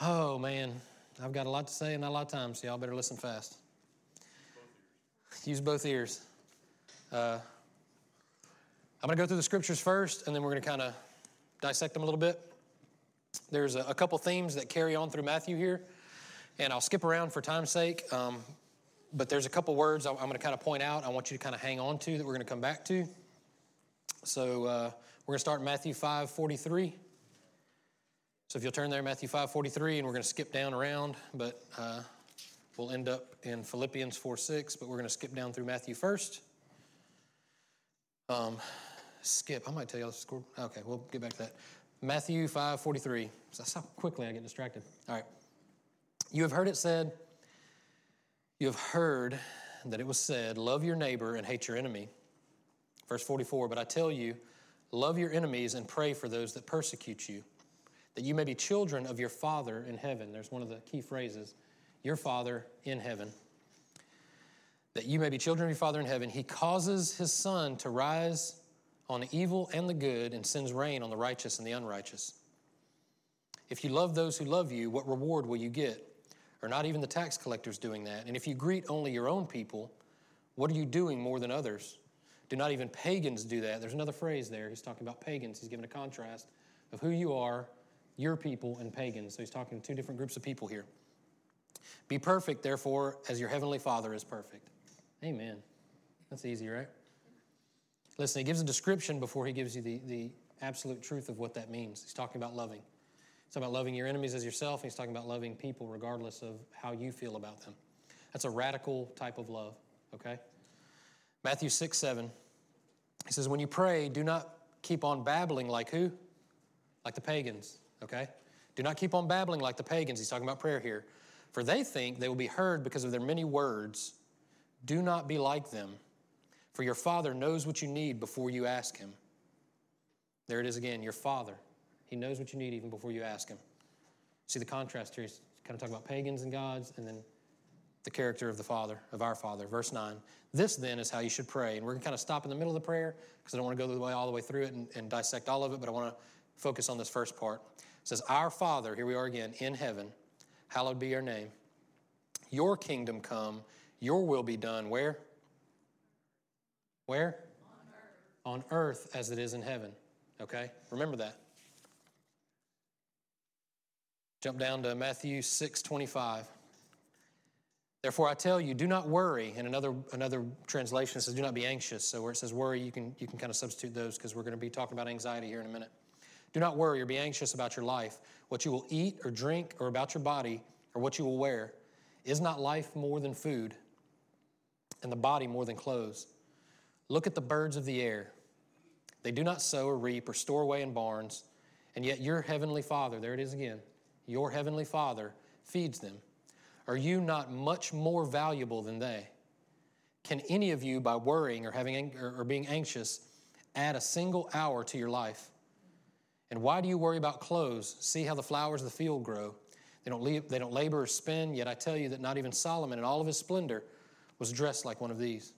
Oh, man. I've got a lot to say and not a lot of time, so y'all better listen fast. Use both ears. Uh, I'm going to go through the scriptures first, and then we're going to kind of dissect them a little bit. There's a, a, couple themes that carry on through Matthew here, and I'll skip around for time's sake. Um, but there's a couple words I'm going to kind of point out. I want you to kind of hang on to that we're going to come back to. So uh, we're going to start Matthew 5 43. So if you'll turn there, Matthew 5 43, and we're going to skip down around, but uh, we'll end up in Philippians 4 6, but we're going to skip down through Matthew first. Um, skip, I might tell you the score. Okay, we'll get back to that. Matthew 5 43. That's how quickly I get distracted. All right. You have heard it said, you have heard that it was said, Love your neighbor and hate your enemy. Verse 44 But I tell you, love your enemies and pray for those that persecute you, that you may be children of your Father in heaven. There's one of the key phrases your Father in heaven. That you may be children of your Father in heaven. He causes his sun to rise on the evil and the good and sends rain on the righteous and the unrighteous. If you love those who love you, what reward will you get? Or not even the tax collectors doing that? And if you greet only your own people, what are you doing more than others? Do not even pagans do that? There's another phrase there. He's talking about pagans. He's giving a contrast of who you are, your people, and pagans. So he's talking to two different groups of people here. Be perfect, therefore, as your heavenly Father is perfect. Amen. That's easy, right? Listen, he gives a description before he gives you the, the absolute truth of what that means. He's talking about loving. He's talking about loving your enemies as yourself. He's talking about loving people regardless of how you feel about them. That's a radical type of love, okay? Matthew 6, 7. He says, When you pray, do not keep on babbling like who? Like the pagans, okay? Do not keep on babbling like the pagans. He's talking about prayer here. For they think they will be heard because of their many words. Do not be like them, for your Father knows what you need before you ask Him. There it is again, your Father he knows what you need even before you ask Him. See the contrast here. He's kind of talking about pagans and gods, and then the character of the Father, of our Father. Verse 9. This then is how you should pray. And we're going to kind of stop in the middle of the prayer because I don't want to go the way, all the way through it and, and dissect all of it, but I want to focus on this first part. Says, Our Father, here we are again, in heaven, hallowed be your name. Your kingdom come, your will be done. Where? Where? On earth. On earth as it is in heaven. Okay? Remember that. Jump down to Matthew 6 25. Therefore, I tell you, do not worry. And another, another translation says, do not be anxious. So, where it says worry, you can, you can kind of substitute those because we're going to be talking about anxiety here in a minute. Do not worry or be anxious about your life, what you will eat or drink, or about your body, or what you will wear. Is not life more than food, and the body more than clothes? Look at the birds of the air. They do not sow or reap or store away in barns, and yet your heavenly Father, there it is again, your heavenly Father, feeds them. Are you not much more valuable than they? Can any of you, by worrying or, having, or being anxious, add a single hour to your life? And why do you worry about clothes? See how the flowers of the field grow. They don't, leave, they don't labor or spin, yet I tell you that not even Solomon in all of his splendor was dressed like one of these.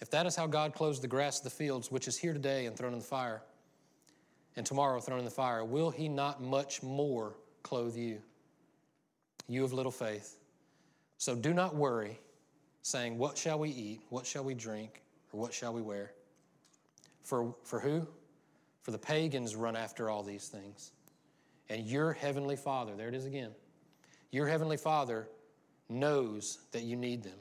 If that is how God clothes the grass of the fields, which is here today and thrown in the fire, and tomorrow thrown in the fire, will he not much more clothe you? You of little faith. So do not worry, saying, What shall we eat? What shall we drink? Or what shall we wear? For, for who? For the pagans run after all these things. And your heavenly Father, there it is again, your heavenly Father knows that you need them.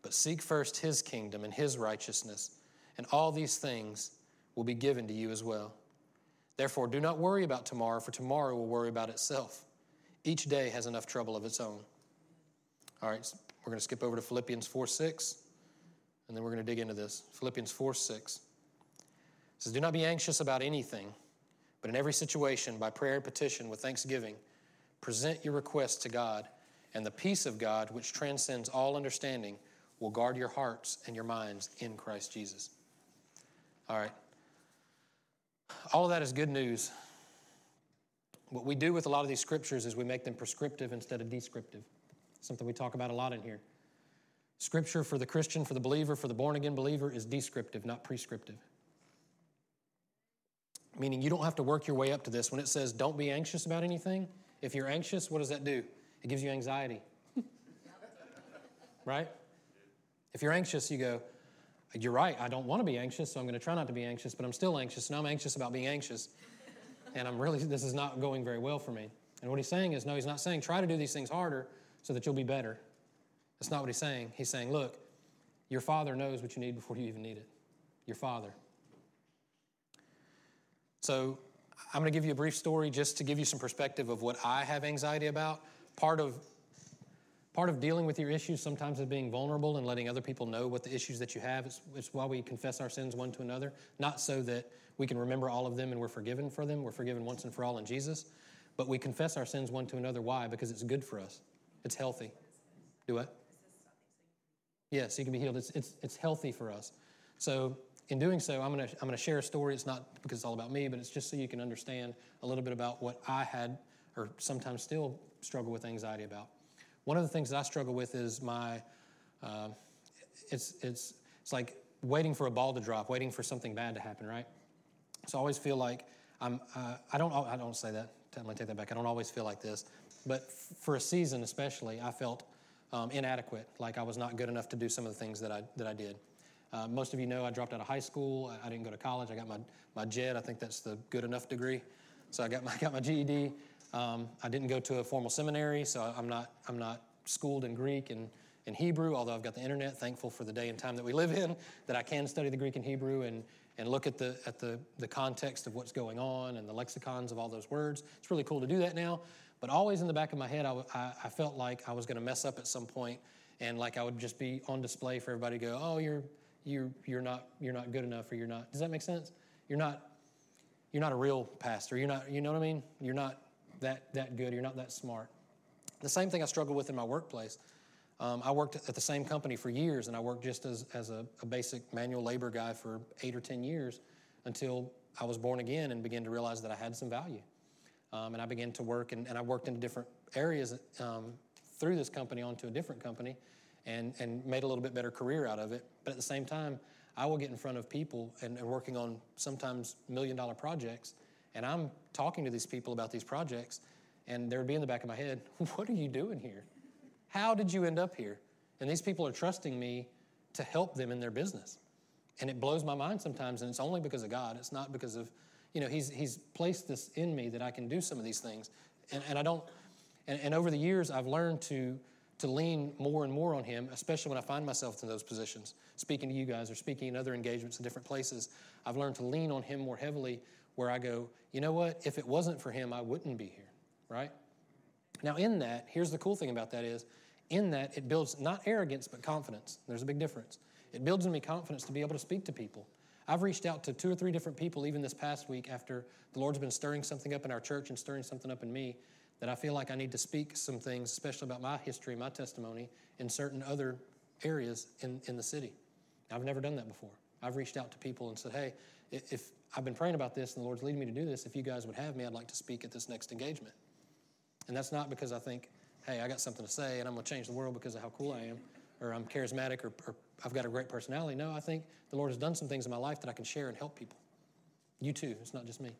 But seek first his kingdom and his righteousness, and all these things will be given to you as well. Therefore, do not worry about tomorrow, for tomorrow will worry about itself. Each day has enough trouble of its own. All right, we're going to skip over to Philippians 4 6, and then we're going to dig into this. Philippians 4 6 it says, Do not be anxious about anything, but in every situation, by prayer and petition with thanksgiving, present your requests to God, and the peace of God, which transcends all understanding, will guard your hearts and your minds in Christ Jesus. All right. All of that is good news. What we do with a lot of these scriptures is we make them prescriptive instead of descriptive. Something we talk about a lot in here. Scripture for the Christian, for the believer, for the born again believer is descriptive, not prescriptive. Meaning you don't have to work your way up to this. When it says don't be anxious about anything, If you're anxious, what does that do? It gives you anxiety. right? If you're anxious, you go, You're right, I don't want to be anxious, so I'm going to try not to be anxious, but I'm still anxious. Now I'm anxious about being anxious. And I'm really, this is not going very well for me. And what he's saying is, no, he's not saying try to do these things harder so that you'll be better. That's not what he's saying. He's saying, look, your father knows what you need before you even need it. Your father. So I'm going to give you a brief story just to give you some perspective of what I have anxiety about. Part of part of dealing with your issues sometimes is being vulnerable and letting other people know what the issues that you have. It's, it's why we confess our sins one to another, not so that we can remember all of them and we're forgiven for them. We're forgiven once and for all in Jesus. But we confess our sins one to another. Why? Because it's good for us. It's healthy. Do what? Yes, you can be healed. It's, it's, it's healthy for us. So in doing so, I'm going to I'm going to share a story. It's not because it's all about me, but it's just so you can understand a little bit about what I had or sometimes still struggle with anxiety about. One of the things that I struggle with is my uh, it's it's it's like waiting for a ball to drop, waiting for something bad to happen, right? So I always feel like I'm uh, I don't I don't say that. Let me take that back. I don't always feel like this, but f- for a season especially, I felt um, inadequate, like I was not good enough to do some of the things that I that I did. Uh, most of you know I dropped out of high school. I, I, didn't go to college. I got my, my GED. I think that's the good enough degree. So I got my, got my GED. Um, I didn't go to a formal seminary, so I'm not, I'm not schooled in Greek and, and Hebrew, although I've got the internet, thankful for the day and time that we live in, that I can study the Greek and Hebrew and, and look at, the, at the, the context of what's going on and the lexicons of all those words. It's really cool to do that now. But always in the back of my head, I, I, I felt like I was going to mess up at some point and like I would just be on display for everybody to go, oh, you're, you're, you're, not, you're not good enough or you're not. Does that make sense? You're not, you're not a real pastor. You're not, you know what I mean? You're not that, that good. You're not that smart. The same thing I struggle with in my workplace. Um, I worked at the same company for years, and I worked just as, as a, a, basic manual labor guy for eight or 10 years until I was born again and began to realize that I had some value. Um, and I began to work, and, and I worked in different areas um, through this company onto a different company and, and made a little bit better career out of it. But at the same time, I will get in front of people and, and working on sometimes million dollar projects, and I'm talking to these people about these projects, and there would be in the back of my head, What are you doing here? How did you end up here? And these people are trusting me to help them in their business. And it blows my mind sometimes, and it's only because of God. It's not because of, you know, He's, he's placed this in me that I can do some of these things. And, and I don't, and, and over the years, I've learned to to lean more and more on Him, especially when I find myself in those positions, speaking to you guys or speaking in other engagements in different places. I've learned to lean on Him more heavily where I go, you know what? If it wasn't for Him, I wouldn't be here, right? Now, in that, here's the cool thing about that is, in that, it builds not arrogance, but confidence. There's a big difference. It builds in me confidence to be able to speak to people. I've reached out to two or three different people even this past week after the Lord's been stirring something up in our church and stirring something up in me that I feel like I need to speak some things, especially about my history, my testimony, in certain other areas in, in the city. I've never done that before. I've reached out to people and said, hey, if I've been praying about this and the Lord's leading me to do this, if you guys would have me, I'd like to speak at this next engagement. And that's not because I think, hey, I got something to say and I'm going to change the world because of how cool I am or I'm charismatic or, or I've got a great personality. No, I think the Lord has done some things in my life that I can share and help people. You too, it's not just me.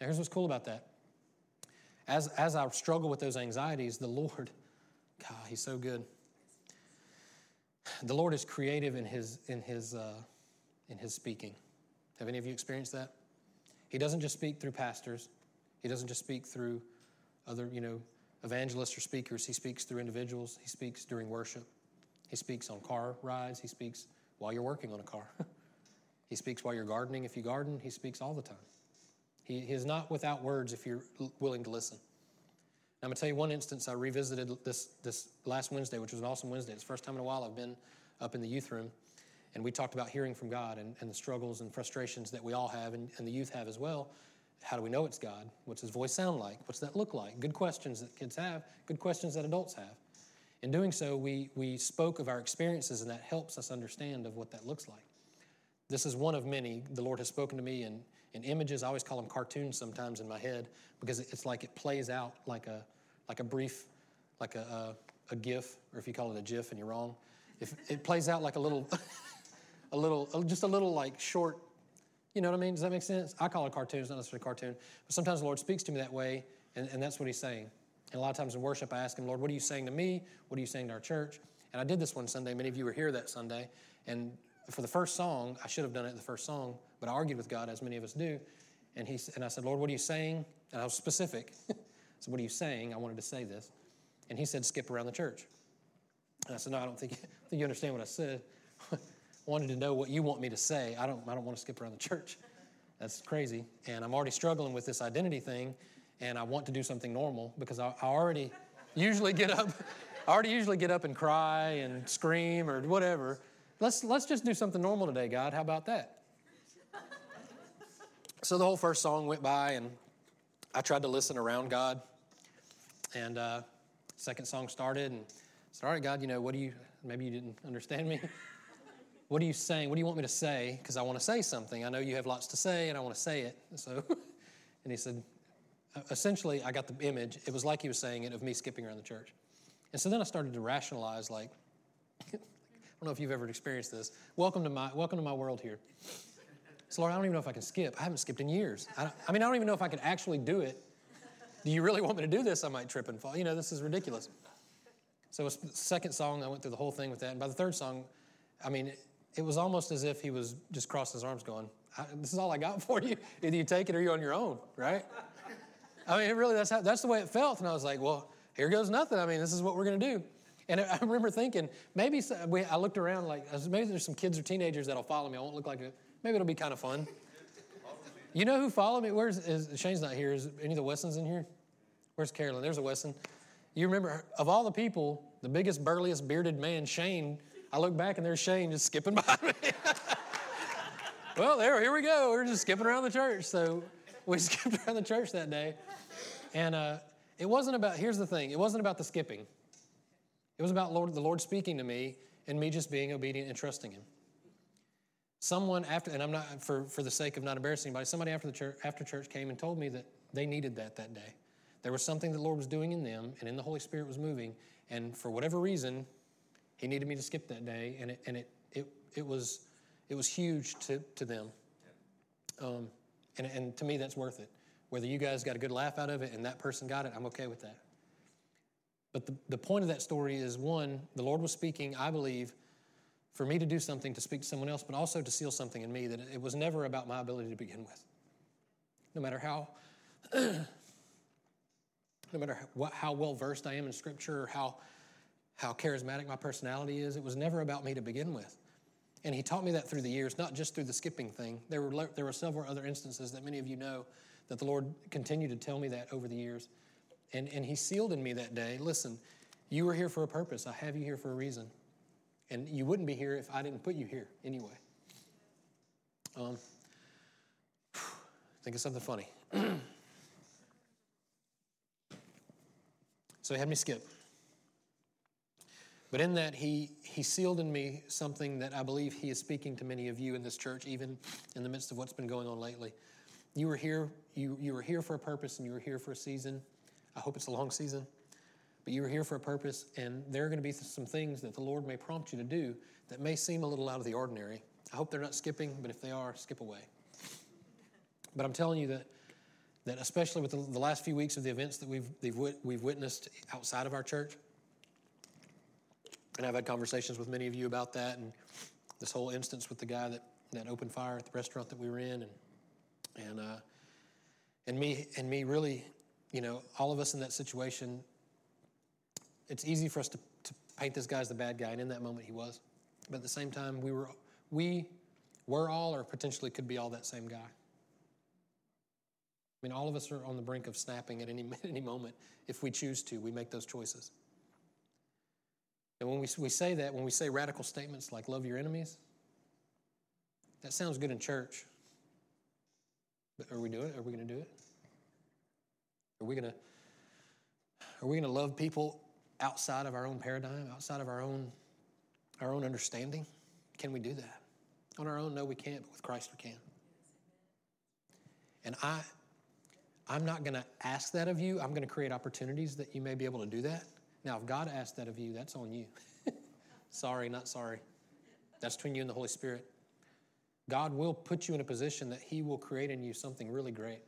Now, here's what's cool about that as, as I struggle with those anxieties, the Lord, God, He's so good. The Lord is creative in His, in His, uh, in His speaking. Have any of you experienced that? He doesn't just speak through pastors, He doesn't just speak through other, you know, evangelists or speakers. He speaks through individuals, He speaks during worship, He speaks on car rides, He speaks while you're working on a car. he speaks while you're gardening. If you garden, He speaks all the time. He, he is not without words if you're willing to listen. I'm going to tell you one instance I revisited this, this last Wednesday, which was an awesome Wednesday. It's the first time in a while I've been up in the youth room. And we talked about hearing from God and, and the struggles and frustrations that we all have and, and the youth have as well. How do we know it's God? What's his voice sound like? What's that look like? Good questions that kids have, good questions that adults have. In doing so, we, we spoke of our experiences, and that helps us understand of what that looks like. This is one of many. The Lord has spoken to me in in images. I always call them cartoons sometimes in my head because it's like it plays out like a, like a brief, like a, a, a GIF, or if you call it a GIF and you're wrong, if it plays out like a little, a little, just a little like short, you know what I mean? Does that make sense? I call it cartoons, not necessarily a cartoon, but sometimes the Lord speaks to me that way, And, and that's what he's saying. And a lot of times in worship, I ask him, Lord, what are you saying to me? What are you saying to our church? And I did this one Sunday. Many of you were here that Sunday. And for the first song, I should have done it the first song, but I argued with God, as many of us do. And, he, and I said, Lord, what are you saying? And I was specific. so, what are you saying? I wanted to say this. And he said, skip around the church. And I said, no, I don't think, I think you understand what I said. I wanted to know what you want me to say. I don't, I don't want to skip around the church. That's crazy. And I'm already struggling with this identity thing, and I want to do something normal because I, I already usually get up. I already usually get up and cry and scream or whatever. Let's, let's just do something normal today, God. How about that? So the whole first song went by, and I tried to listen around God. And uh, second song started, and I said, All right, God, you know, what do you, maybe you didn't understand me. what are you saying? What do you want me to say? Because I want to say something. I know you have lots to say, and I want to say it. So, and he said, essentially, I got the image. It was like he was saying it of me skipping around the church. And so then I started to rationalize, like, don't know if you've ever experienced this. Welcome to my, welcome to my world here. So, Lord, I don't even know if I can skip. I haven't skipped in years. I, I mean, I don't even know if I can actually do it. Do you really want me to do this? I might trip and fall. You know, this is ridiculous. So, the second song, I went through the whole thing with that. And by the third song, I mean, it was almost as if he was just crossing his arms going, This is all I got for you. Either you take it or you're on your own, right? I mean, it really, that's, how, that's the way it felt. And I was like, Well, here goes nothing. I mean, this is what we're going to do. And I remember thinking, maybe I looked around like, maybe there's some kids or teenagers that'll follow me. I won't look like a Maybe it'll be kind of fun. You know who followed me? Where's is, Shane's not here? Is any of the Wessons in here? Where's Carolyn? There's a Wesson. You remember of all the people, the biggest, burliest, bearded man, Shane. I look back and there's Shane just skipping by me. well, there, here we go. We're just skipping around the church. So we skipped around the church that day, and uh, it wasn't about. Here's the thing: it wasn't about the skipping. It was about Lord, the Lord speaking to me and me just being obedient and trusting Him. Someone after, and I'm not for, for the sake of not embarrassing anybody, somebody after the church after church came and told me that they needed that that day. There was something the Lord was doing in them, and in the Holy Spirit was moving, and for whatever reason, He needed me to skip that day, and it and it it, it was it was huge to to them. Um, and, and to me, that's worth it. Whether you guys got a good laugh out of it and that person got it, I'm okay with that. But the, the point of that story is one, the Lord was speaking, I believe, for me to do something to speak to someone else, but also to seal something in me that it was never about my ability to begin with. No matter how, no matter what, how well versed I am in Scripture or how, how charismatic my personality is, it was never about me to begin with. And he taught me that through the years, not just through the skipping thing. There were, there were several other instances that many of you know that the Lord continued to tell me that over the years. And, and he sealed in me that day listen, you were here for a purpose. I have you here for a reason. And you wouldn't be here if I didn't put you here anyway. Um, think of something funny. so he had me skip. But in that, he, he sealed in me something that I believe he is speaking to many of you in this church, even in the midst of what's been going on lately. You were here, you, you were here for a purpose and you were here for a season. I hope it's a long season. But you are here for a purpose, and there are going to be some things that the Lord may prompt you to do that may seem a little out of the ordinary. I hope they're not skipping, but if they are, skip away. But I'm telling you that, that especially with the, the last few weeks of the events that we've, we've witnessed outside of our church, and I've had conversations with many of you about that, and this whole instance with the guy that, that opened fire at the restaurant that we were in, and and uh, and me and me really, you know, all of us in that situation it's easy for us to, to paint this guy as the bad guy, and in that moment he was. But at the same time, we were, we were all, or potentially could be all, that same guy. I mean, all of us are on the brink of snapping at any, any moment if we choose to. We make those choices. And when we, we say that, when we say radical statements like love your enemies, that sounds good in church. But are we doing it? Are we going to do it? Are we going to are we going to love people outside of our own paradigm, outside of our own, our own understanding? Can we do that? On our own, no, we can't, but with Christ we can. And I, I'm not going to ask that of you. I'm going to create opportunities that you may be able to do that. Now, if God asked that of you, that's on you. sorry, not sorry. That's between you and the Holy Spirit. God will put you in a position that He will create in you something really great.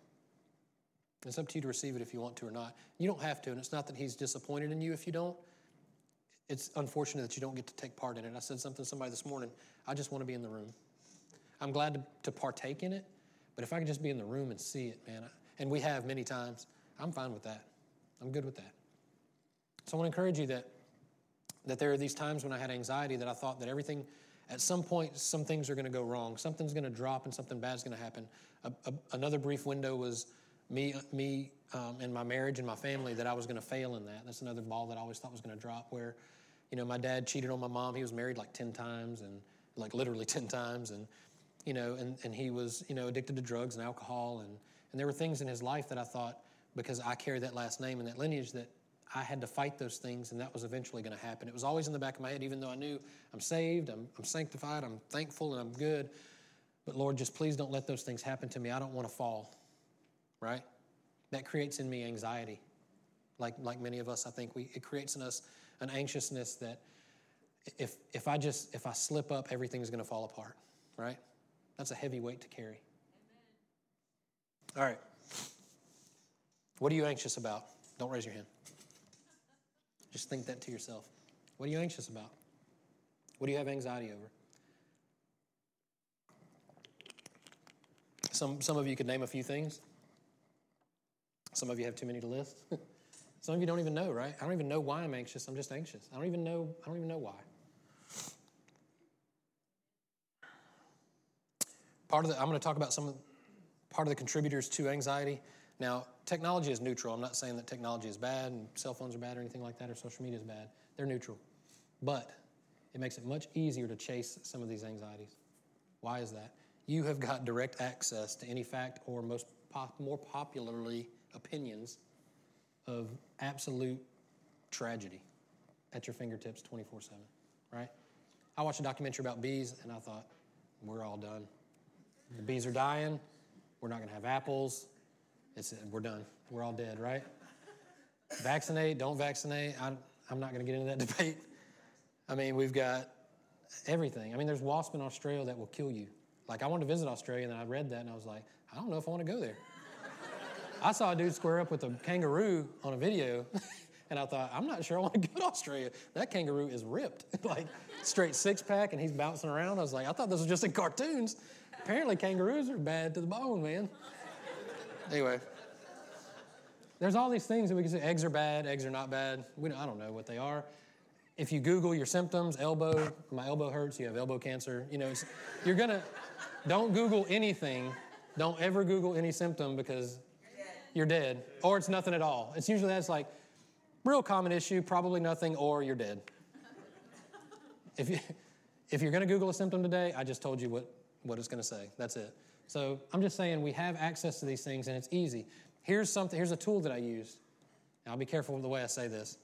It's up to you to receive it if you want to or not. You don't have to, and it's not that He's disappointed in you if you don't. It's unfortunate that you don't get to take part in it. I said something to somebody this morning. I just want to be in the room. I'm glad to, to partake in it, but if I could just be in the room and see it, man, and we have many times, I'm fine with that. I'm good with that. So I want to encourage you that, that there are these times when I had anxiety that I thought that everything, at some point, some things are going to go wrong. Something's going to drop and something bad's going to happen. A, a, another brief window was me, me um, and my marriage and my family that I was going to fail in that. That's another ball that I always thought was going to drop where, you know, my dad cheated on my mom. He was married like 10 times and like literally 10 times. And, you know, and, and he was, you know, addicted to drugs and alcohol. And, and there were things in his life that I thought, because I carry that last name and that lineage, that I had to fight those things, and that was eventually going to happen. It was always in the back of my head, even though I knew I'm saved, I'm, I'm sanctified, I'm thankful, and I'm good. But Lord, just please don't let those things happen to me. I don't want to fall, right? That creates in me anxiety. Like, like many of us, I think we, it creates in us an anxiousness that if, if I just, if I slip up, everything's going to fall apart, right? That's a heavy weight to carry. Amen. All right. What are you anxious about? Don't raise your hand. Just think that to yourself. What are you anxious about? What do you have anxiety over? Some, some of you could name a few things. Some of you have too many to list. some of you don't even know, right? I don't even know why I'm anxious. I'm just anxious. I don't even know, I don't even know why. Part of the, I'm going to talk about some part of the contributors to anxiety. Now, technology is neutral. I'm not saying that technology is bad and cell phones are bad or anything like that or social media is bad. They're neutral. But it makes it much easier to chase some of these anxieties. Why is that? You have got direct access to any fact or most pop, more popularly opinions of absolute tragedy at your fingertips 24 7, right? I watched a documentary about bees and I thought, we're all done. The bees are dying. We're not going to have apples. It's, we're done. We're all dead, right? vaccinate, don't vaccinate. I, I'm not going to get into that debate. I mean, we've got everything. I mean, there's wasp in Australia that will kill you. Like, I wanted to visit Australia, and I read that, and I was like, I don't know if I want to go there. I saw a dude square up with a kangaroo on a video, and I thought, I'm not sure I want to go to Australia. That kangaroo is ripped, like straight six pack, and he's bouncing around. I was like, I thought this was just in cartoons. Apparently, kangaroos are bad to the bone, man. Anyway, there's all these things that we can say eggs are bad, eggs are not bad. We don't, I don't know what they are. If you Google your symptoms, elbow, my elbow hurts, you have elbow cancer, you know, you're gonna, don't Google anything. Don't ever Google any symptom because you're dead, or it's nothing at all. It's usually that's like real common issue, probably nothing, or you're dead. If, you, if you're gonna Google a symptom today, I just told you what, what it's gonna say. That's it. So I'm just saying we have access to these things and it's easy. Here's something, here's a tool that I used. Now, I'll be careful with the way I say this,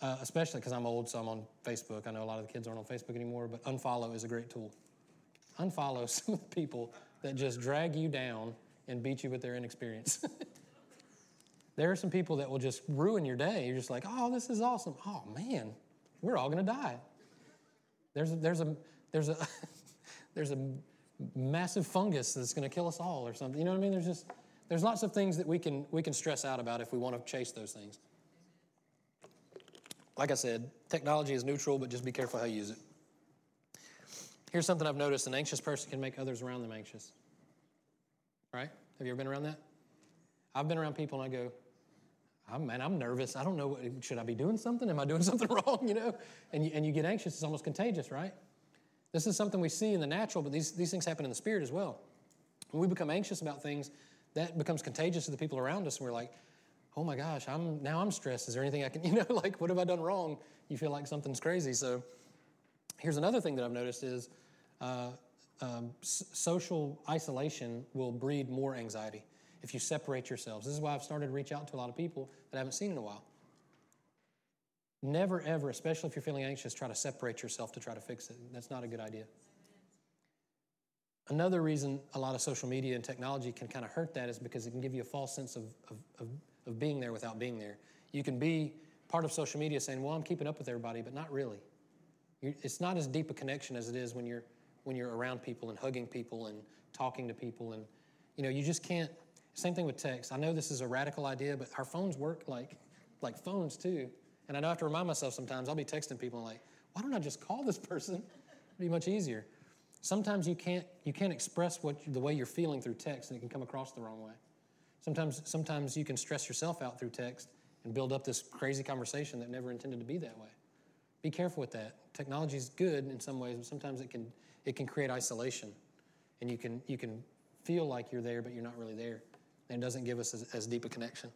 uh, especially because I'm old, so I'm on Facebook. I know a lot of the kids aren't on Facebook anymore, but unfollow is a great tool. Unfollow some of the people that just drag you down and beat you with their inexperience. there are some people that will just ruin your day. You're just like, oh, this is awesome. Oh, man, we're all going to die. There's a, there's a, there's a, there's a massive fungus that's going to kill us all or something. You know what I mean? There's just there's lots of things that we can we can stress out about if we want to chase those things. Like I said, technology is neutral, but just be careful how you use it. Here's something I've noticed: an anxious person can make others around them anxious. Right? Have you ever been around that? I've been around people and I go, I'm, man, I'm nervous. I don't know. What, should I be doing something? Am I doing something wrong? You know, and you, and you get anxious. It's almost contagious, right? This is something we see in the natural, but these, these things happen in the spirit as well. When we become anxious about things, that becomes contagious to the people around us. And we're like, oh my gosh, I'm now I'm stressed. Is there anything I can, you know, like what have I done wrong? You feel like something's crazy. So here's another thing that I've noticed is uh, um, s- social isolation will breed more anxiety if you separate yourselves. This is why I've started to reach out to a lot of people that I haven't seen in a while. Never, ever, especially if you're feeling anxious, try to separate yourself to try to fix it. That's not a good idea. Another reason a lot of social media and technology can kind of hurt that is because it can give you a false sense of, of, of, of being there without being there. You can be part of social media saying, well, I'm keeping up with everybody, but not really. You're, it's not as deep a connection as it is when you're, when you're around people and hugging people and talking to people. And, you know, you just can't, Same thing with text. I know this is a radical idea, but our phones work like, like phones too. And I know I have to remind myself sometimes, I'll be texting people and like, why don't I just call this person? It'd be much easier. Sometimes you can't, you can't express what, the way you're feeling through text and it can come across the wrong way. Sometimes, sometimes you can stress yourself out through text and build up this crazy conversation that never intended to be that way. Be careful with that. Technology is good in some ways, but sometimes it can, it can create isolation. And you can, you can feel like you're there, but you're not really there. And it doesn't give us as, as deep a connection.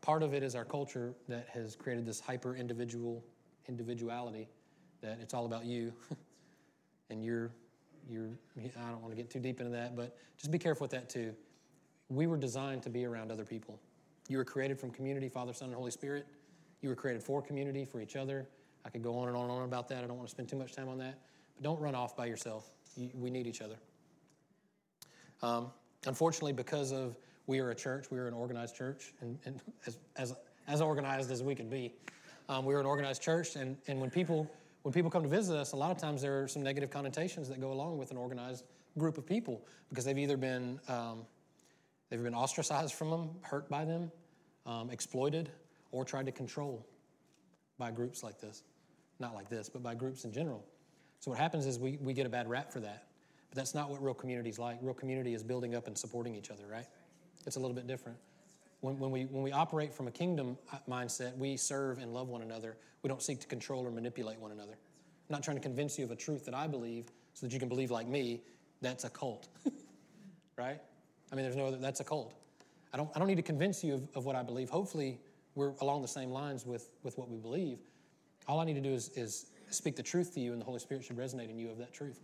Part of it is our culture that has created this hyper individual individuality that it's all about you and you're you're I don't want to get too deep into that, but just be careful with that too. We were designed to be around other people. You were created from community, Father, Son, and Holy Spirit. You were created for community, for each other. I could go on and on and on about that. I don't want to spend too much time on that. But don't run off by yourself. You, we need each other. Um, unfortunately, because of we are a church, we are an organized church, and, and as, as, as organized as we can be. Um, we are an organized church, and, and when people when people come to visit us, a lot of times there are some negative connotations that go along with an organized group of people because they've either been um, they've been ostracized from them, hurt by them, um, exploited, or tried to control by groups like this. Not like this, but by groups in general. So what happens is we, we get a bad rap for that. But that's not what real community is like. Real community is building up and supporting each other, right? It's a little bit different. When, when, we, when we operate from a kingdom uh, mindset, we serve and love one another. We don't seek to control or manipulate one another. I'm not trying to convince you of a truth that I believe so that you can believe like me. That's a cult, right? I mean, there's no other, that's a cult. I don't, I don't need to convince you of, of what I believe. Hopefully, we're along the same lines with, with what we believe. All I need to do is, is speak the truth to you, and the Holy Spirit should resonate in you of that truth.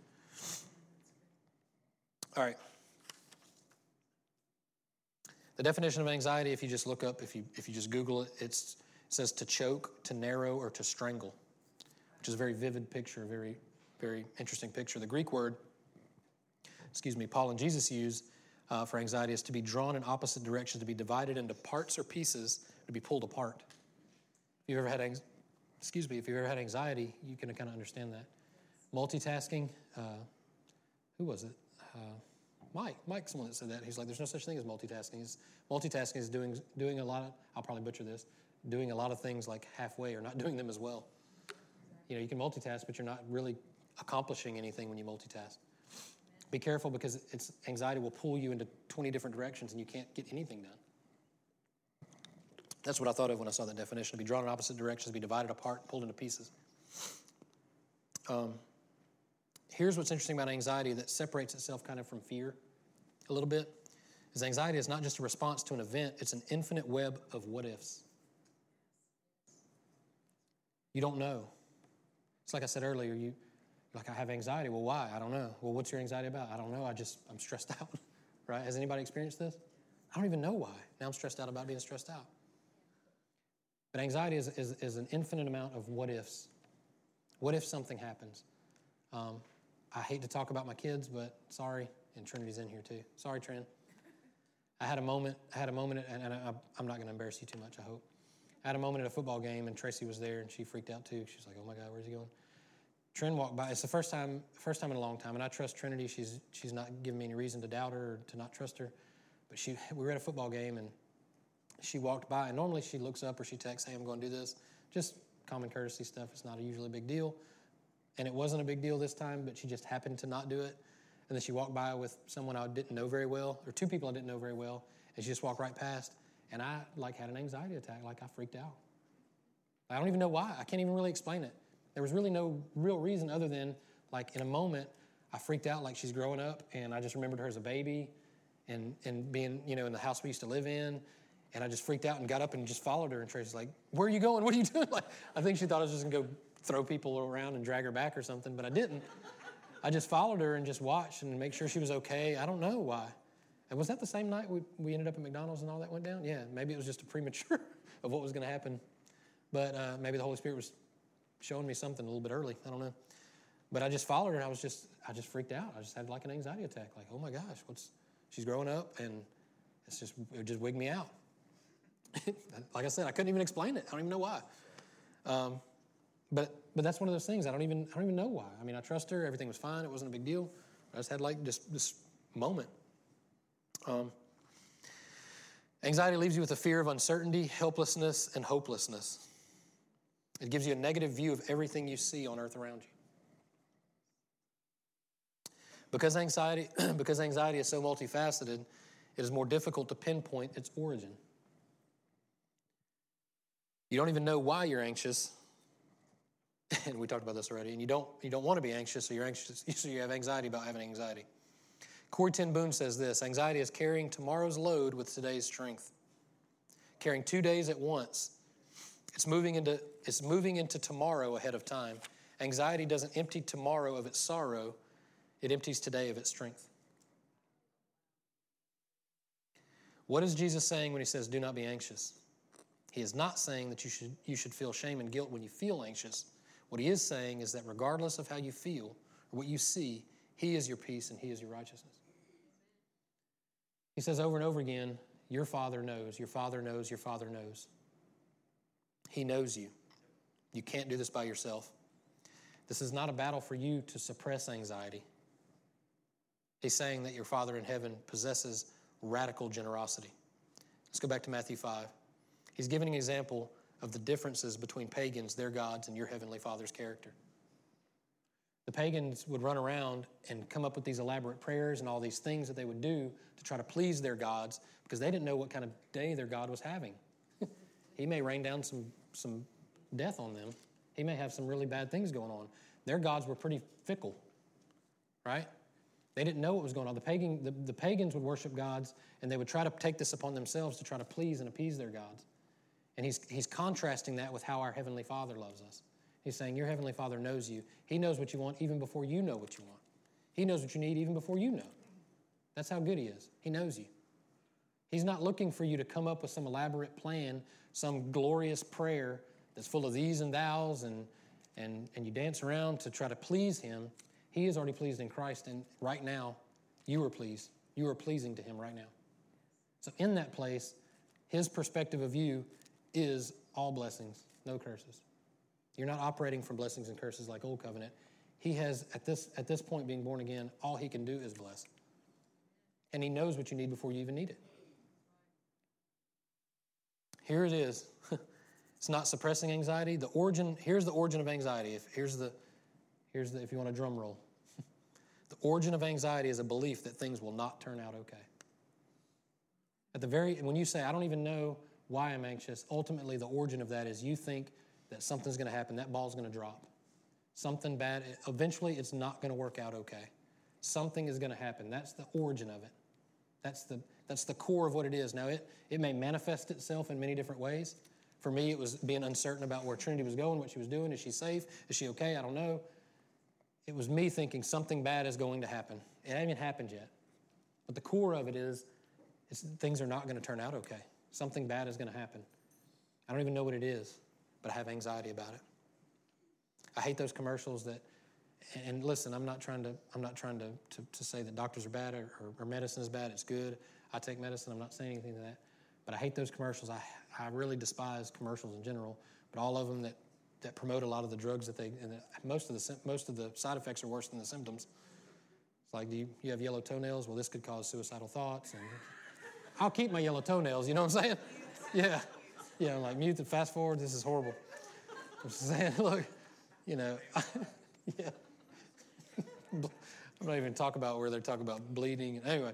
All right. The definition of anxiety, if you just look up, if you, if you just Google it, it says to choke, to narrow, or to strangle, which is a very vivid picture, very, very interesting picture. The Greek word, excuse me, Paul and Jesus use uh, for anxiety is to be drawn in opposite directions, to be divided into parts or pieces, to be pulled apart. If you've ever had, excuse me, if you've ever had anxiety, you can kind of understand that. Multitasking, uh, who was it? Uh, Mike, Mike's the one that said that. He's like, there's no such thing as multitasking. It's, multitasking is doing, doing a lot of, I'll probably butcher this, doing a lot of things like halfway or not doing them as well. You know, you can multitask, but you're not really accomplishing anything when you multitask. Be careful because it's, anxiety will pull you into 20 different directions and you can't get anything done. That's what I thought of when I saw that definition to be drawn in opposite directions, be divided apart, pulled into pieces. Um, here's what's interesting about anxiety that separates itself kind of from fear a little bit is anxiety is not just a response to an event, it's an infinite web of what ifs. You don't know. It's like I said earlier, you like I have anxiety. Well, why? I don't know. Well, what's your anxiety about? I don't know. I just I'm stressed out. right? Has anybody experienced this? I don't even know why. Now I'm stressed out about being stressed out. But anxiety is, is, is an infinite amount of what ifs. What if something happens? Um, I hate to talk about my kids, but sorry, and Trinity's in here too. Sorry, Trin. I had a moment. I had a moment, and, and I, am not going to embarrass you too much. I hope. I had a moment at a football game, and Tracy was there, and she freaked out too. She's like, "Oh my God, where's he going?" Trin walked by. It's the first time, first time in a long time, and I trust Trinity. She's she's not giving me any reason to doubt her or to not trust her. But she, we were at a football game, and she walked by. And normally she looks up or she texts, "Hey, I'm going to do this." Just common courtesy stuff. It's not a usually a big deal, and it wasn't a big deal this time. But she just happened to not do it. And then she walked by with someone I didn't know very well, or two people I didn't know very well, and she just walked right past. And I like had an anxiety attack, like I freaked out. I don't even know why. I can't even really explain it. There was really no real reason other than like in a moment I freaked out like she's growing up and I just remembered her as a baby and and being, you know, in the house we used to live in. And I just freaked out and got up and just followed her. And Tracy's like, Where are you going? What are you doing? Like, I think she thought I was just gonna go throw people around and drag her back or something, but I didn't. I just followed her and just watched and make sure she was okay. I don't know why. And was that the same night we, we ended up at McDonald's and all that went down? Yeah, maybe it was just a premature of what was to happen. But uh, maybe the Holy Spirit was showing me something a little bit early. I don't know. But I just followed her and I was just, I just freaked out. I just had like an anxiety attack. Like, oh my gosh, what's, she's growing up and it's just, it just wigged me out. like I said, I couldn't even explain it. I don't even know why. Um, but but that's one of those things. I don't even I don't even know why. I mean, I trust her. Everything was fine. It wasn't a big deal. I just had like this this moment. Um, Anxiety leaves you with a fear of uncertainty, helplessness, and hopelessness. It gives you a negative view of everything you see on earth around you. Because anxiety, because anxiety is so multifaceted, it is more difficult to pinpoint its origin. You don't even know why you're anxious. And we talked about this already. And you don't, you don't want to be anxious, so you're anxious, so you have anxiety about having anxiety. Corrie ten Boom says this anxiety is carrying tomorrow's load with today's strength, carrying two days at once. It's moving into, it's moving into tomorrow ahead of time. Anxiety doesn't empty tomorrow of its sorrow, it empties today of its strength. What is Jesus saying when he says, Do not be anxious? He is not saying that you should, you should feel shame and guilt when you feel anxious. What he is saying is that regardless of how you feel or what you see, he is your peace and he is your righteousness. He says over and over again, Your Father knows, your Father knows, your Father knows. He knows you. You can't do this by yourself. This is not a battle for you to suppress anxiety. He's saying that your Father in heaven possesses radical generosity. Let's go back to Matthew 5. He's giving an example of the differences between pagans, their gods, and your Heavenly Father's character. The pagans would run around and come up with these elaborate prayers and all these things that they would do to try to please their gods because they didn't know what kind of day their God was having. he may rain down some, some death on them, he may have some really bad things going on. Their gods were pretty fickle, right? They didn't know what was going on. The, pagan, the, the pagans would worship gods and they would try to take this upon themselves to try to please and appease their gods. And he's, he's contrasting that with how our Heavenly Father loves us. He's saying, Your Heavenly Father knows you. He knows what you want even before you know what you want. He knows what you need even before you know. That's how good He is. He knows you. He's not looking for you to come up with some elaborate plan, some glorious prayer that's full of these and thous, and, and, and you dance around to try to please Him. He is already pleased in Christ, and right now, you are pleased. You are pleasing to Him right now. So, in that place, His perspective of you is all blessings, no curses. You're not operating from blessings and curses like Old Covenant. He has, at this, at this point, being born again, all he can do is bless. And he knows what you need before you even need it. Here it is. it's not suppressing anxiety. The origin, here's the origin of anxiety. If, here's, the, here's the, if you want a drum roll. the origin of anxiety is a belief that things will not turn out okay. At the very, when you say, I don't even know why I'm anxious, ultimately the origin of that is you think that something's going to happen, that ball's going to drop. Something bad, eventually it's not going to work out okay. Something is going to happen. That's the origin of it. That's the, that's the core of what it is. Now, it, it may manifest itself in many different ways. For me, it was being uncertain about where Trinity was going, what she was doing. Is she safe? Is she okay? I don't know. It was me thinking something bad is going to happen. It hasn't even happened yet. But the core of it is, things are not going to turn out okay. Something bad is going to happen. I don't even know what it is, but I have anxiety about it. I hate those commercials that, and listen, I'm not trying to, I'm not trying to, to, to say that doctors are bad or, or, medicine is bad. It's good. I take medicine. I'm not saying anything to that. But I hate those commercials. I, I really despise commercials in general, but all of them that, that promote a lot of the drugs that they, and the, most, of the, most of the side effects are worse than the symptoms. It's like, do you, you have yellow toenails? Well, this could cause suicidal thoughts. And, I'll keep my yellow toenails, you know what I'm saying? Yeah. Yeah, I'm like, mute the fast forward, this is horrible. I'm saying, look, you know, yeah. I'm not even talk about where they're talking about bleeding. Anyway,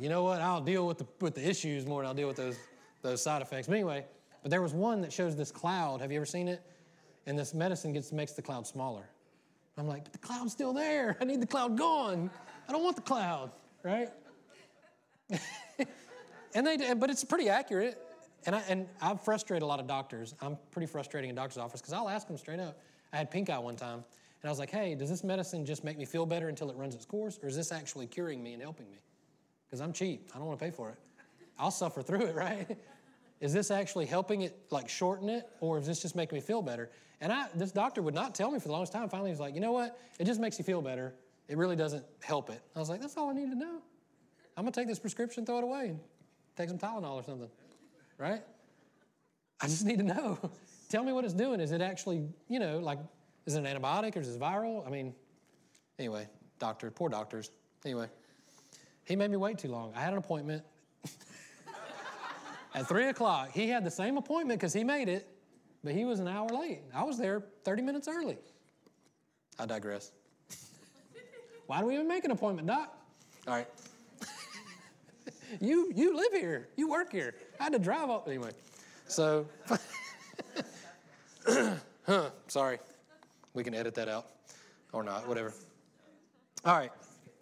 you know what? I'll deal with the with the issues more than I'll deal with those those side effects. But anyway, but there was one that shows this cloud. Have you ever seen it? And this medicine gets makes the cloud smaller. I'm like, but the cloud's still there. I need the cloud gone. I don't want the cloud, right? and they, did but it's pretty accurate. And I and I frustrate a lot of doctors. I'm pretty frustrating in doctor's office because I'll ask them straight up. I had pink eye one time, and I was like, "Hey, does this medicine just make me feel better until it runs its course, or is this actually curing me and helping me?" Because I'm cheap. I don't want to pay for it. I'll suffer through it, right? is this actually helping it, like shorten it, or is this just making me feel better? And I, this doctor would not tell me for the longest time. Finally, he's like, "You know what? It just makes you feel better. It really doesn't help it." I was like, "That's all I need to know." I'm gonna take this prescription, throw it away, and take some Tylenol or something, right? I just need to know. Tell me what it's doing. Is it actually, you know, like, is it an antibiotic or is it viral? I mean, anyway, doctor, poor doctors. Anyway, he made me wait too long. I had an appointment. At 3 o'clock. He had the same appointment because he made it, but he was an hour late. I was there 30 minutes early. I digress. Why do we even make an appointment, Doc? All right. You, you live here, you work here. I had to drive up. Anyway, so, huh, sorry. We can edit that out or not, whatever. All right.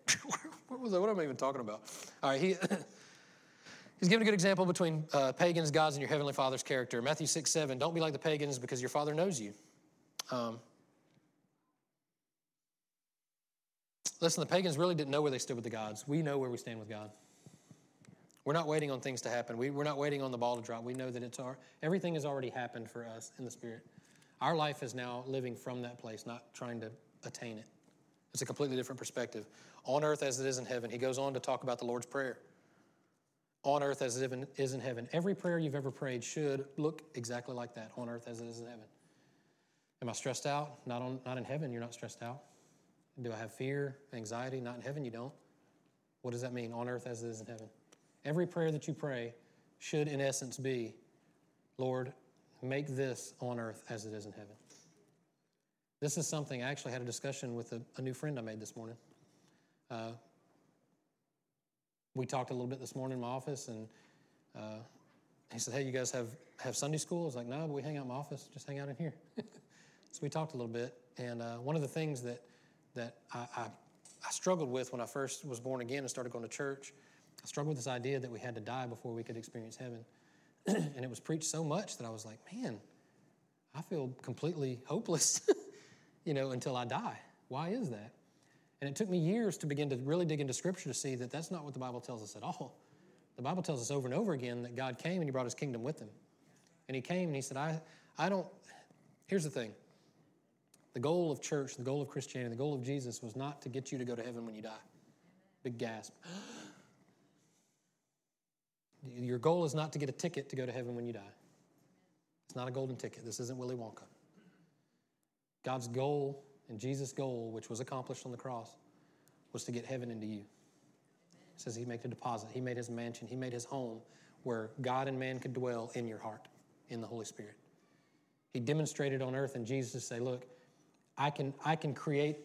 what was I? What am I even talking about? All right. He, he's giving a good example between uh, pagans, gods, and your heavenly Father's character. Matthew 6, 7. Don't be like the pagans because your Father knows you. Um, listen, the pagans really didn't know where they stood with the gods. We know where we stand with God. We're not waiting on things to happen. We, we're not waiting on the ball to drop. We know that it's our, everything has already happened for us in the Spirit. Our life is now living from that place, not trying to attain it. It's a completely different perspective. On earth as it is in heaven. He goes on to talk about the Lord's Prayer. On earth as it is in heaven. Every prayer you've ever prayed should look exactly like that, on earth as it is in heaven. Am I stressed out? Not, on, not in heaven, you're not stressed out. Do I have fear, anxiety? Not in heaven, you don't. What does that mean? On earth as it is in heaven. Every prayer that you pray should, in essence, be Lord, make this on earth as it is in heaven. This is something I actually had a discussion with a, a new friend I made this morning. Uh, we talked a little bit this morning in my office, and uh, he said, Hey, you guys have, have Sunday school? I was like, No, but we hang out in my office, just hang out in here. so we talked a little bit, and uh, one of the things that, that I, I, I struggled with when I first was born again and started going to church I struggled with this idea that we had to die before we could experience heaven. and it was preached so much that I was like, man, I feel completely hopeless, you know, until I die. Why is that? And it took me years to begin to really dig into Scripture to see that that's not what the Bible tells us at all. The Bible tells us over and over again that God came and He brought His kingdom with Him. And He came and He said, I, I don't, here's the thing. The goal of church, the goal of Christianity, the goal of Jesus was not to get you to go to heaven when you die. Big gasp. Your goal is not to get a ticket to go to heaven when you die. It's not a golden ticket. This isn't Willy Wonka. God's goal and Jesus' goal, which was accomplished on the cross, was to get heaven into you. He says he made a deposit. He made his mansion. He made his home where God and man could dwell in your heart, in the Holy Spirit. He demonstrated on earth and Jesus to say, look, I can, I can create,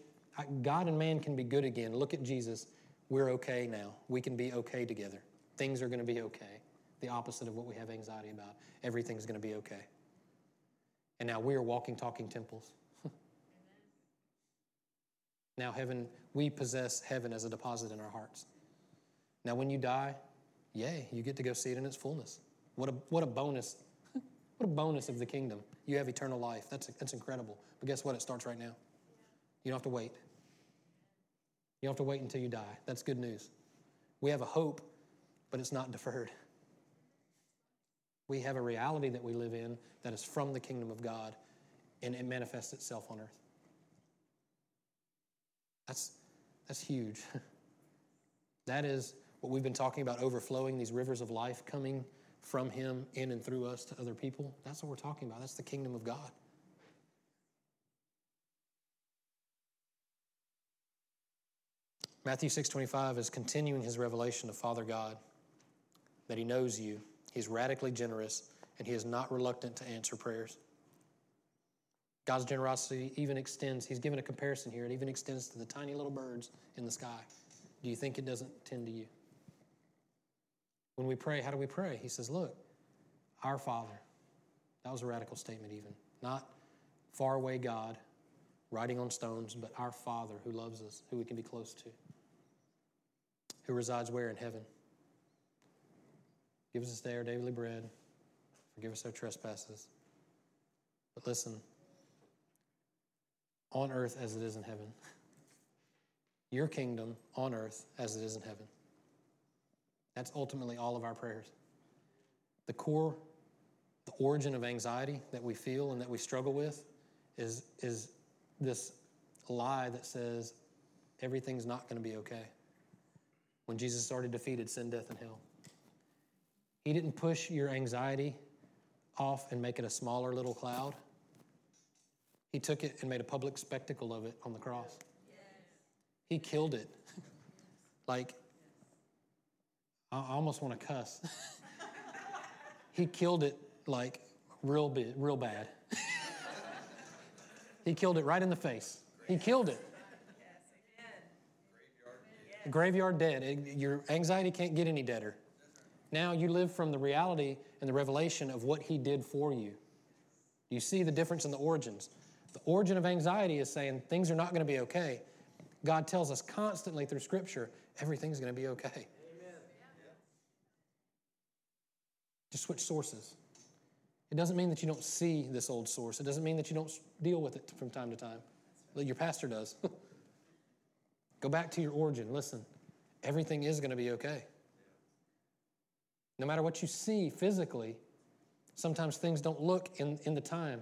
God and man can be good again. Look at Jesus. We're okay now. We can be okay together. Things are going to be okay. The opposite of what we have anxiety about. Everything's going to be okay. And now we are walking, talking temples. now, heaven, we possess heaven as a deposit in our hearts. Now, when you die, yay, you get to go see it in its fullness. What a, what a bonus. what a bonus of the kingdom. You have eternal life. That's, that's incredible. But guess what? It starts right now. You don't have to wait. You don't have to wait until you die. That's good news. We have a hope but it's not deferred. We have a reality that we live in that is from the kingdom of God, and it manifests itself on earth. That's, that's huge. that is what we've been talking about overflowing, these rivers of life coming from Him in and through us to other people. That's what we're talking about. That's the kingdom of God. Matthew 6:25 is continuing his revelation of Father God that He knows you. He's radically generous, and He is not reluctant to answer prayers. God's generosity even extends, He's given a comparison here, it even extends to the tiny little birds in the sky. Do you think it doesn't tend to you? When we pray, how do we pray? He says, Look, our Father. That was a radical statement, even. Not far away God writing on stones, but our Father who loves us, who we can be close to, who resides where in heaven. Give us this day our daily bread. Forgive us our trespasses. But listen, on earth as it is in heaven. Your kingdom on earth as it is in heaven. That's ultimately all of our prayers. The core, the origin of anxiety that we feel and that we struggle with is, is this lie that says everything's not going to be okay. When Jesus already defeated sin, death, and hell. He didn't push your anxiety off and make it a smaller little cloud. He took it and made a public spectacle of it on the cross. He killed it. like, I almost want to cuss. he killed it like real big, real bad. he killed it right in the face. He killed it. Graveyard dead. Your anxiety can't get any deader. Now you live from the reality and the revelation of what he did for you. You see the difference in the origins. The origin of anxiety is saying things are not going to be okay. God tells us constantly through Scripture everything's going to be okay. Amen. Just switch sources. It doesn't mean that you don't see this old source. It doesn't mean that you don't deal with it from time to time. Your pastor does. Go back to your origin. Listen, everything is going to be okay. No matter what you see physically, sometimes things don't look in, in the time.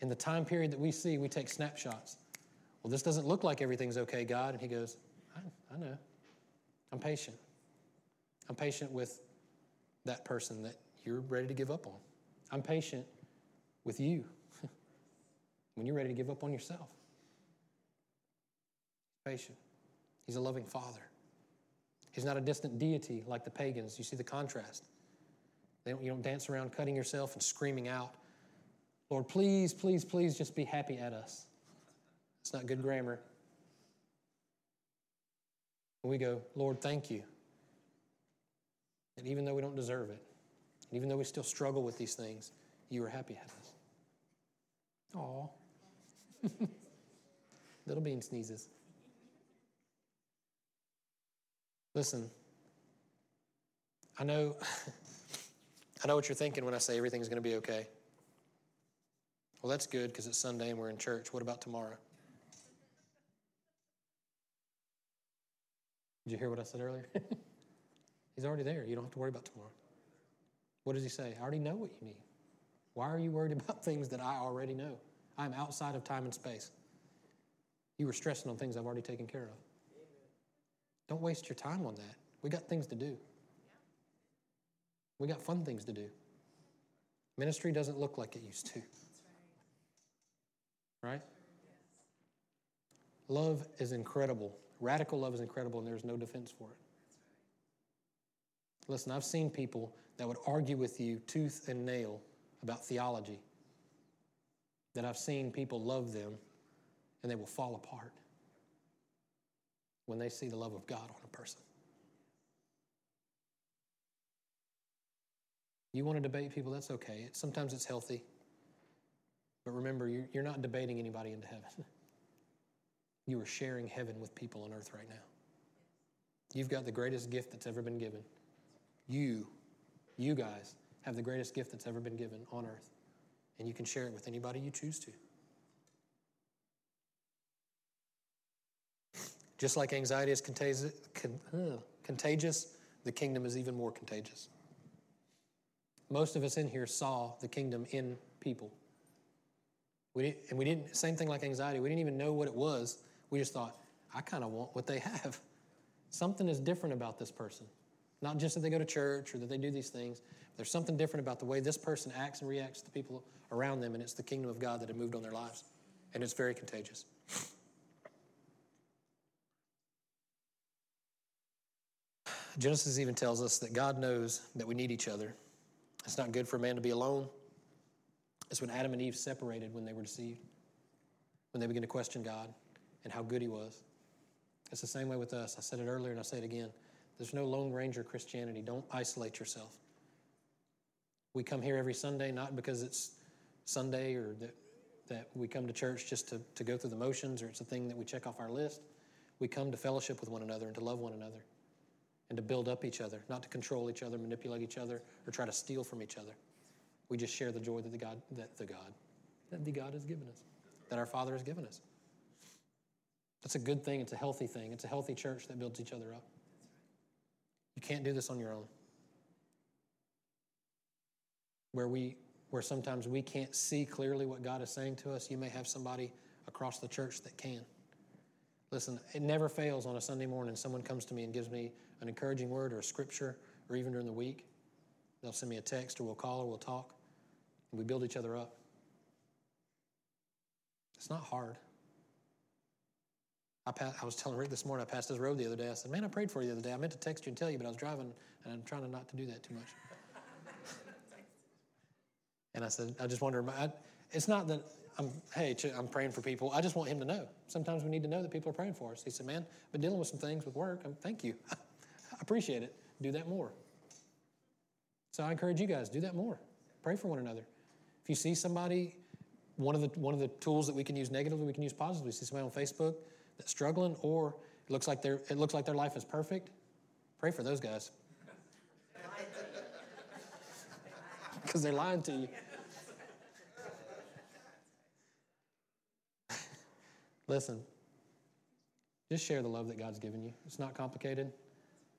In the time period that we see, we take snapshots. Well, this doesn't look like everything's okay, God. And He goes, I, I know. I'm patient. I'm patient with that person that you're ready to give up on. I'm patient with you when you're ready to give up on yourself. Patient. He's a loving father. He's not a distant deity like the pagans. You see the contrast. Don't, you don't dance around cutting yourself and screaming out, Lord, please, please, please just be happy at us. It's not good grammar. we go, Lord, thank you. And even though we don't deserve it, and even though we still struggle with these things, you are happy at us. Aw. Little bean sneezes. Listen, I know, I know what you're thinking when I say everything's going to be okay. Well, that's good because it's Sunday and we're in church. What about tomorrow? Did you hear what I said earlier? He's already there. You don't have to worry about tomorrow. What does he say? I already know what you need. Why are you worried about things that I already know? I'm outside of time and space. You were stressing on things I've already taken care of. Don't waste your time on that. We got things to do. We got fun things to do. Ministry doesn't look like it used to. Right? Love is incredible. Radical love is incredible, and there's no defense for it. Listen, I've seen people that would argue with you tooth and nail about theology. That I've seen people love them and they will fall apart when they see the love of God on a person. You want to debate people, that's okay. Sometimes it's healthy. But remember, you're not debating anybody into heaven. You are sharing heaven with people on earth right now. You've got the greatest gift that's ever been given. You, you guys, have the greatest gift that's ever been given on earth. And you can share it with anybody you choose to. Just like anxiety is contagious, con, contagious, the kingdom is even more contagious. Most of us in here saw the kingdom in people. We and we didn't, same thing like anxiety, we didn't even know what it was. We just thought, I kind of want what they have. Something is different about this person. Not just that they go to church or that they do these things. There's something different about the way this person acts and reacts to the people around them, and it's the kingdom of God that had moved on their lives. And it's very contagious. Genesis even tells us that God knows that we need each other. It's not good for a man to be alone. It's when Adam and Eve separated when they were deceived, when they began to question God and how good He was. It's the same way with us. I said it earlier and I say it again. There's no Lone Ranger Christianity. Don't isolate yourself. We come here every Sunday not because it's Sunday or that, that we come to church just to, to go through the motions or it's a thing that we check off our list. We come to fellowship with one another and to love one another and to build up each other, not to control each other, manipulate each other, or try to steal from each other. We just share the joy that the God, that the God, that the God has given us, that our Father has given us. That's a good thing. It's a healthy thing. It's a healthy church that builds each other up. You can't do this on your own. Where we where sometimes we can't see clearly what God is saying to us, you may have somebody across the church that can. Listen, it never fails on a Sunday morning. Someone comes to me and gives me an encouraging word or a scripture, or even during the week. They'll send me a text, or we'll call, or we'll talk, and we build each other up. It's not hard. I, I was telling Rick this morning, I passed this road the other day. I said, Man, I prayed for you the other day. I meant to text you and tell you, but I was driving, and I'm trying not to do that too much. And I said, I just wonder, I, it's not that I'm, hey, I'm praying for people. I just want him to know. Sometimes we need to know that people are praying for us. He said, man, I've been dealing with some things with work. I'm, thank you. I appreciate it. Do that more. So I encourage you guys, do that more. Pray for one another. If you see somebody, one of the one of the tools that we can use negatively, we can use positively. See somebody on Facebook that's struggling, or it looks like their it looks like their life is perfect. Pray for those guys. Because they're lying to you. Listen, just share the love that God's given you. It's not complicated.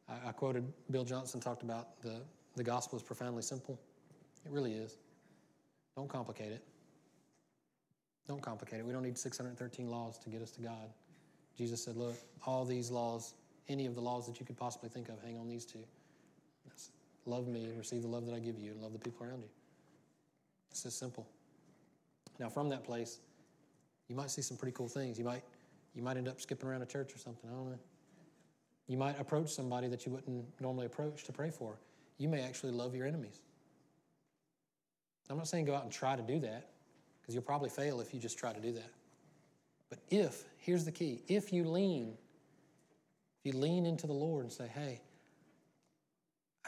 I, I quoted Bill Johnson talked about the, the gospel is profoundly simple. It really is. Don't complicate it. Don't complicate it. We don't need 613 laws to get us to God. Jesus said, Look, all these laws, any of the laws that you could possibly think of, hang on these two. That's love me receive the love that I give you and love the people around you. It's just simple. Now, from that place, you might see some pretty cool things. You might, you might end up skipping around a church or something. I don't know. You might approach somebody that you wouldn't normally approach to pray for. You may actually love your enemies. I'm not saying go out and try to do that, because you'll probably fail if you just try to do that. But if, here's the key if you lean, if you lean into the Lord and say, hey,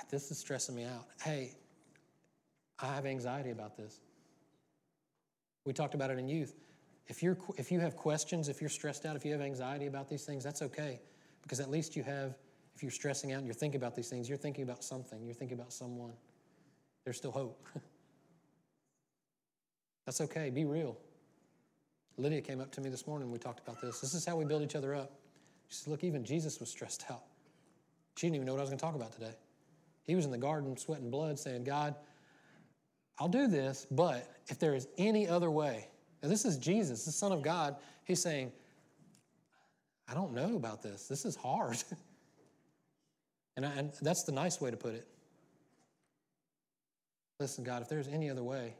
this is stressing me out. Hey, I have anxiety about this. We talked about it in youth. If, you're, if you have questions, if you're stressed out, if you have anxiety about these things, that's okay. Because at least you have, if you're stressing out and you're thinking about these things, you're thinking about something, you're thinking about someone. There's still hope. that's okay. Be real. Lydia came up to me this morning. And we talked about this. This is how we build each other up. She said, Look, even Jesus was stressed out. She didn't even know what I was going to talk about today. He was in the garden sweating blood saying, God, I'll do this, but if there is any other way, now, this is Jesus, the Son of God. He's saying, I don't know about this. This is hard. and, I, and that's the nice way to put it. Listen, God, if there's any other way,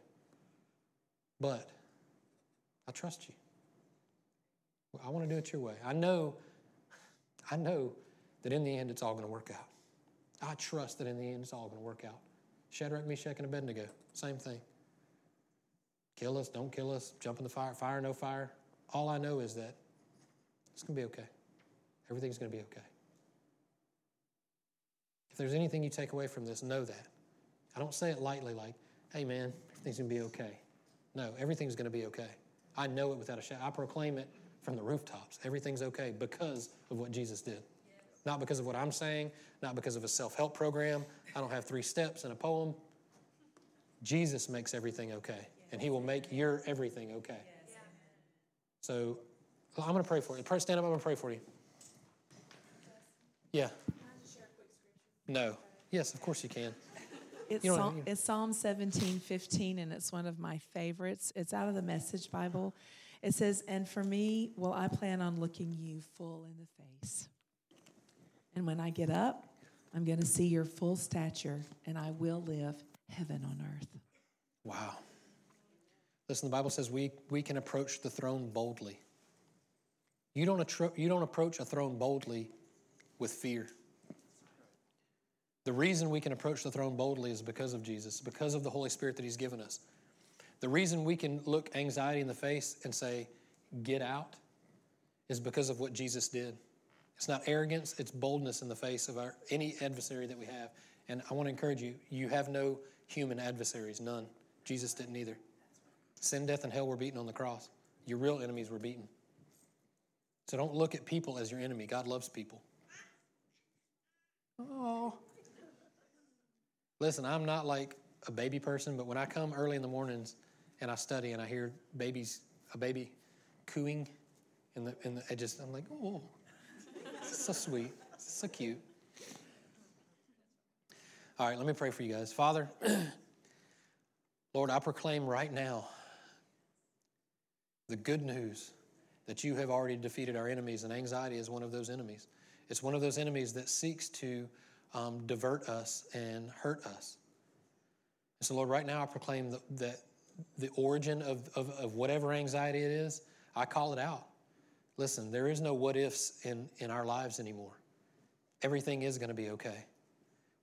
but I trust you. I want to do it your way. I know, I know that in the end it's all going to work out. I trust that in the end it's all going to work out. Shadrach, Meshach, and Abednego, same thing kill us, don't kill us, jump in the fire, fire, no fire. All I know is that it's going to be okay. Everything's going to be okay. If there's anything you take away from this, know that. I don't say it lightly like, hey man, everything's going to be okay. No, everything's going to be okay. I know it without a shadow. I proclaim it from the rooftops. Everything's okay because of what Jesus did. Not because of what I'm saying, not because of a self help program. I don't have three steps and a poem. Jesus makes everything okay and He will make your everything okay. So I'm going to pray for you. Pray, Stand up, I'm going to pray for you. Yeah. No. Yes, of course you can. It's, you Psalm, it's Psalm 17, 15, and it's one of my favorites. It's out of the Message Bible. It says, And for me, well, I plan on looking you full in the face. And when I get up, I'm going to see your full stature, and I will live heaven on earth. Wow. Listen, the Bible says we, we can approach the throne boldly. You don't, you don't approach a throne boldly with fear. The reason we can approach the throne boldly is because of Jesus, because of the Holy Spirit that He's given us. The reason we can look anxiety in the face and say, get out, is because of what Jesus did. It's not arrogance, it's boldness in the face of our, any adversary that we have. And I want to encourage you, you have no human adversaries, none. Jesus didn't either. Sin, death, and hell were beaten on the cross. Your real enemies were beaten. So don't look at people as your enemy. God loves people. Oh. Listen, I'm not like a baby person, but when I come early in the mornings and I study and I hear babies, a baby cooing in the, in the I just, I'm like, oh, so sweet, so cute. All right, let me pray for you guys. Father, Lord, I proclaim right now the good news that you have already defeated our enemies, and anxiety is one of those enemies. It's one of those enemies that seeks to um, divert us and hurt us. And so, Lord, right now I proclaim that, that the origin of, of, of whatever anxiety it is, I call it out. Listen, there is no what ifs in, in our lives anymore. Everything is going to be okay.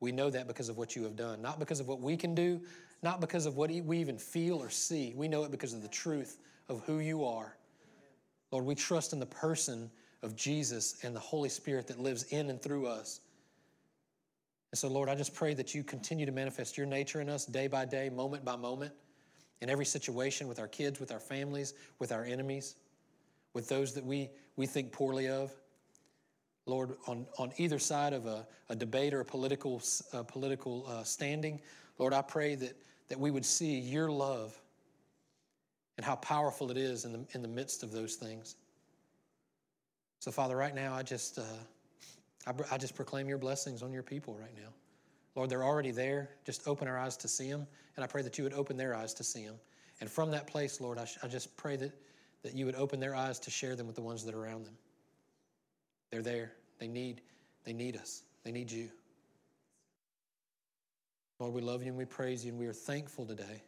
We know that because of what you have done, not because of what we can do, not because of what we even feel or see. We know it because of the truth of who you are. Lord, we trust in the person of Jesus and the Holy Spirit that lives in and through us. And so, Lord, I just pray that you continue to manifest your nature in us day by day, moment by moment, in every situation with our kids, with our families, with our enemies, with those that we, we think poorly of. Lord, on, on either side of a, a debate or a political, a political uh, standing, Lord, I pray that, that we would see your love and how powerful it is in the, in the midst of those things. So, Father, right now, I just, uh, I, I just proclaim your blessings on your people right now. Lord, they're already there. Just open our eyes to see them. And I pray that you would open their eyes to see them. And from that place, Lord, I, I just pray that, that you would open their eyes to share them with the ones that are around them. They're there. They need, they need us. They need you. Lord, we love you and we praise you, and we are thankful today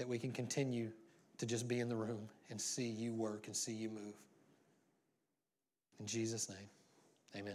that we can continue to just be in the room and see you work and see you move. In Jesus' name, amen.